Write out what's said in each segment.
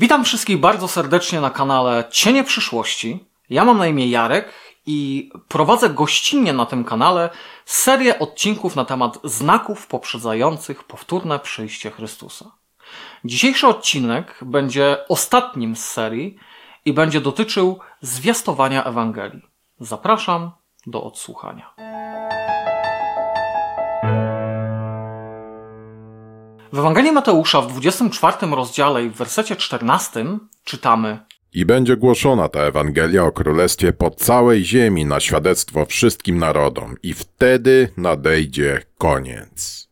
Witam wszystkich bardzo serdecznie na kanale Cienie Przyszłości. Ja mam na imię Jarek i prowadzę gościnnie na tym kanale serię odcinków na temat znaków poprzedzających powtórne przyjście Chrystusa. Dzisiejszy odcinek będzie ostatnim z serii i będzie dotyczył zwiastowania Ewangelii. Zapraszam do odsłuchania. W Ewangelii Mateusza w 24 rozdziale i w wersecie 14 czytamy I będzie głoszona ta Ewangelia o Królestwie po całej ziemi na świadectwo wszystkim narodom, i wtedy nadejdzie koniec.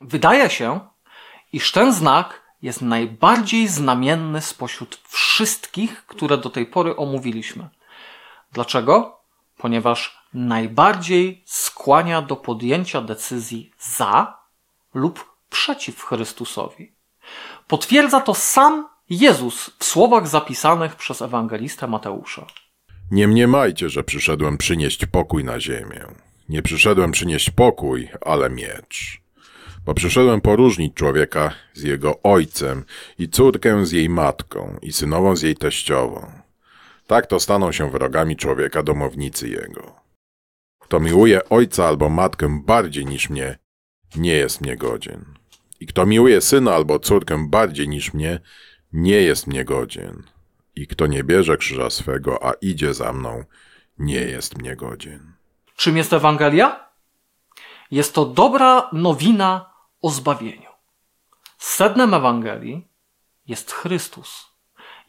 Wydaje się, iż ten znak jest najbardziej znamienny spośród wszystkich, które do tej pory omówiliśmy. Dlaczego? Ponieważ najbardziej skłania do podjęcia decyzji za lub przeciw Chrystusowi. Potwierdza to sam Jezus w słowach zapisanych przez ewangelistę Mateusza. Nie mniemajcie, że przyszedłem przynieść pokój na ziemię. Nie przyszedłem przynieść pokój, ale miecz. Bo przyszedłem poróżnić człowieka z jego ojcem i córkę z jej matką i synową z jej teściową. Tak to staną się wrogami człowieka domownicy jego. Kto miłuje ojca albo matkę bardziej niż mnie, nie jest mnie godzien. I kto miłuje syna albo córkę bardziej niż mnie, nie jest mnie godzien. I kto nie bierze krzyża swego, a idzie za mną, nie jest mnie godzien. Czym jest Ewangelia? Jest to dobra nowina o zbawieniu. Sednem Ewangelii jest Chrystus.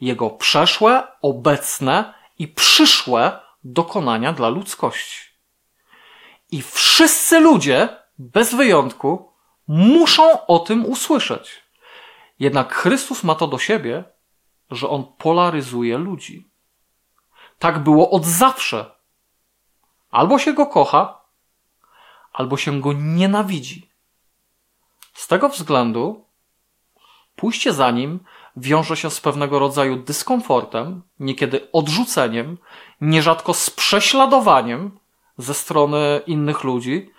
Jego przeszłe, obecne i przyszłe dokonania dla ludzkości. I wszyscy ludzie, bez wyjątku, muszą o tym usłyszeć. Jednak Chrystus ma to do siebie, że on polaryzuje ludzi. Tak było od zawsze. Albo się go kocha, albo się go nienawidzi. Z tego względu pójście za nim wiąże się z pewnego rodzaju dyskomfortem, niekiedy odrzuceniem, nierzadko z prześladowaniem ze strony innych ludzi,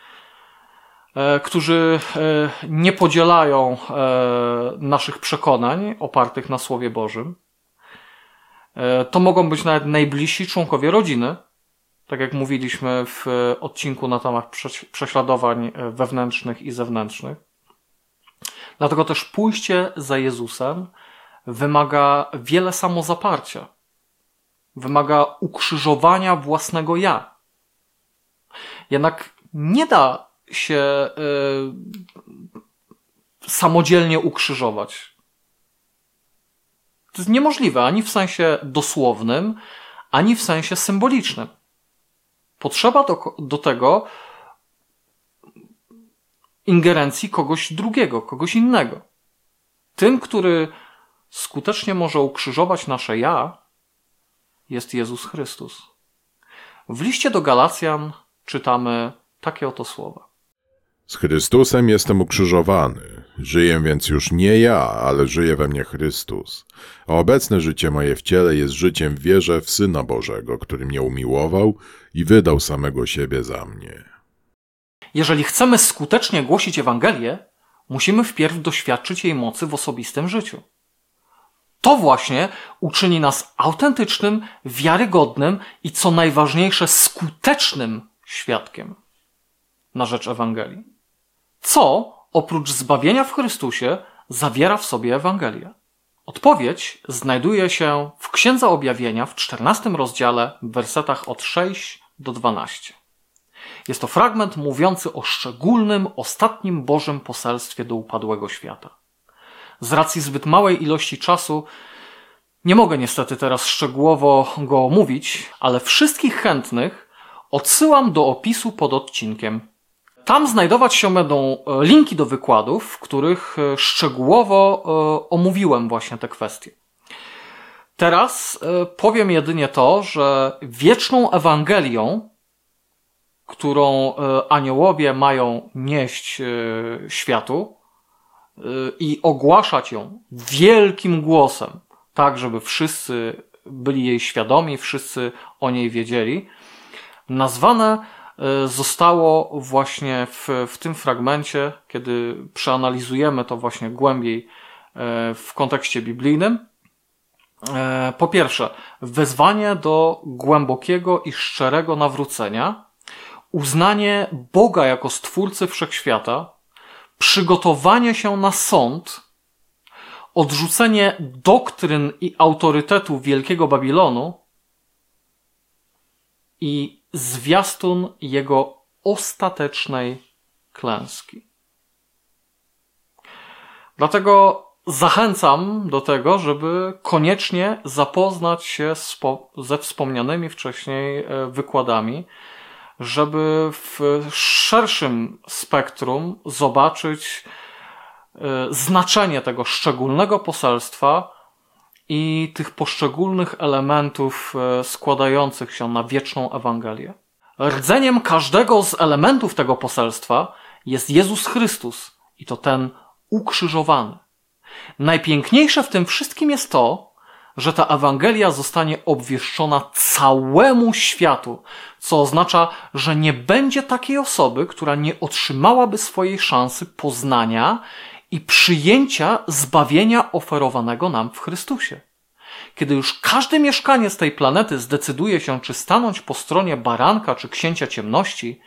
którzy e, nie podzielają e, naszych przekonań opartych na Słowie Bożym. To mogą być nawet najbliżsi członkowie rodziny, tak jak mówiliśmy w odcinku na temat prześladowań wewnętrznych i zewnętrznych. Dlatego też pójście za Jezusem wymaga wiele samozaparcia. Wymaga ukrzyżowania własnego ja. Jednak nie da się y, samodzielnie ukrzyżować. To jest niemożliwe ani w sensie dosłownym, ani w sensie symbolicznym. Potrzeba do, do tego ingerencji kogoś drugiego, kogoś innego. Tym, który skutecznie może ukrzyżować nasze ja, jest Jezus Chrystus. W liście do Galacjan czytamy takie oto słowa. Z Chrystusem jestem ukrzyżowany. Żyję więc już nie ja, ale żyje we mnie Chrystus. A obecne życie moje w ciele jest życiem w wierze w Syna Bożego, który mnie umiłował i wydał samego siebie za mnie. Jeżeli chcemy skutecznie głosić Ewangelię, musimy wpierw doświadczyć jej mocy w osobistym życiu. To właśnie uczyni nas autentycznym, wiarygodnym i co najważniejsze skutecznym świadkiem na rzecz Ewangelii. Co oprócz zbawienia w Chrystusie zawiera w sobie Ewangelia? Odpowiedź znajduje się w Księdze Objawienia w 14 rozdziale w wersetach od 6 do 12. Jest to fragment mówiący o szczególnym, ostatnim Bożym poselstwie do upadłego świata. Z racji zbyt małej ilości czasu nie mogę niestety teraz szczegółowo go omówić, ale wszystkich chętnych odsyłam do opisu pod odcinkiem. Tam znajdować się będą e, linki do wykładów, w których e, szczegółowo e, omówiłem właśnie te kwestie. Teraz powiem jedynie to, że wieczną Ewangelią którą aniołowie mają nieść światu i ogłaszać ją wielkim głosem, tak żeby wszyscy byli jej świadomi, wszyscy o niej wiedzieli, nazwane zostało właśnie w, w tym fragmencie, kiedy przeanalizujemy to właśnie głębiej w kontekście biblijnym, E, po pierwsze, wezwanie do głębokiego i szczerego nawrócenia, uznanie Boga jako stwórcy wszechświata, przygotowanie się na sąd, odrzucenie doktryn i autorytetu Wielkiego Babilonu i zwiastun jego ostatecznej klęski. Dlatego zachęcam do tego, żeby koniecznie zapoznać się ze wspomnianymi wcześniej e, wykładami, żeby w szerszym spektrum zobaczyć e, znaczenie tego szczególnego poselstwa i tych poszczególnych elementów e, składających się na wieczną Ewangelię. Rdzeniem każdego z elementów tego poselstwa jest Jezus Chrystus i to ten ukrzyżowany. Najpiękniejsze w tym wszystkim jest to, że ta Ewangelia zostanie obwieszczona całemu światu, co oznacza, że nie będzie takiej osoby, która nie otrzymałaby swojej szansy poznania i przyjęcia zbawienia oferowanego nam w Chrystusie. Kiedy już każdy mieszkaniec tej planety zdecyduje się, czy stanąć po stronie baranka czy księcia ciemności,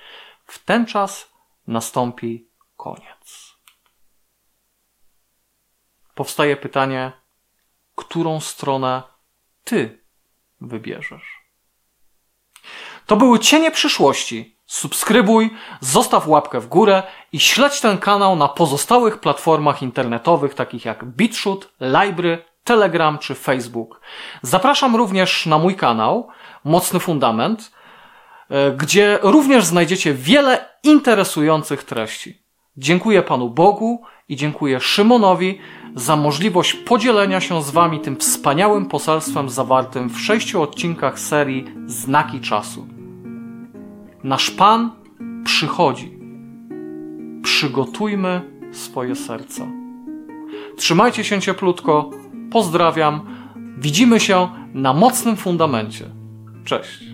w ten czas nastąpi koniec powstaje pytanie, którą stronę ty wybierzesz. To były cienie przyszłości. Subskrybuj, zostaw łapkę w górę i śledź ten kanał na pozostałych platformach internetowych takich jak BitShoot, Libry, Telegram czy Facebook. Zapraszam również na mój kanał Mocny Fundament, e, gdzie również znajdziecie wiele interesujących treści. Dziękuję Panu Bogu i dziękuję Szymonowi za możliwość podzielenia się z Wami tym wspaniałym poselstwem zawartym w sześciu odcinkach serii Znaki Czasu. Nasz Pan przychodzi. Przygotujmy swoje serca. Trzymajcie się cieplutko. Pozdrawiam. Widzimy się na mocnym fundamencie. Cześć.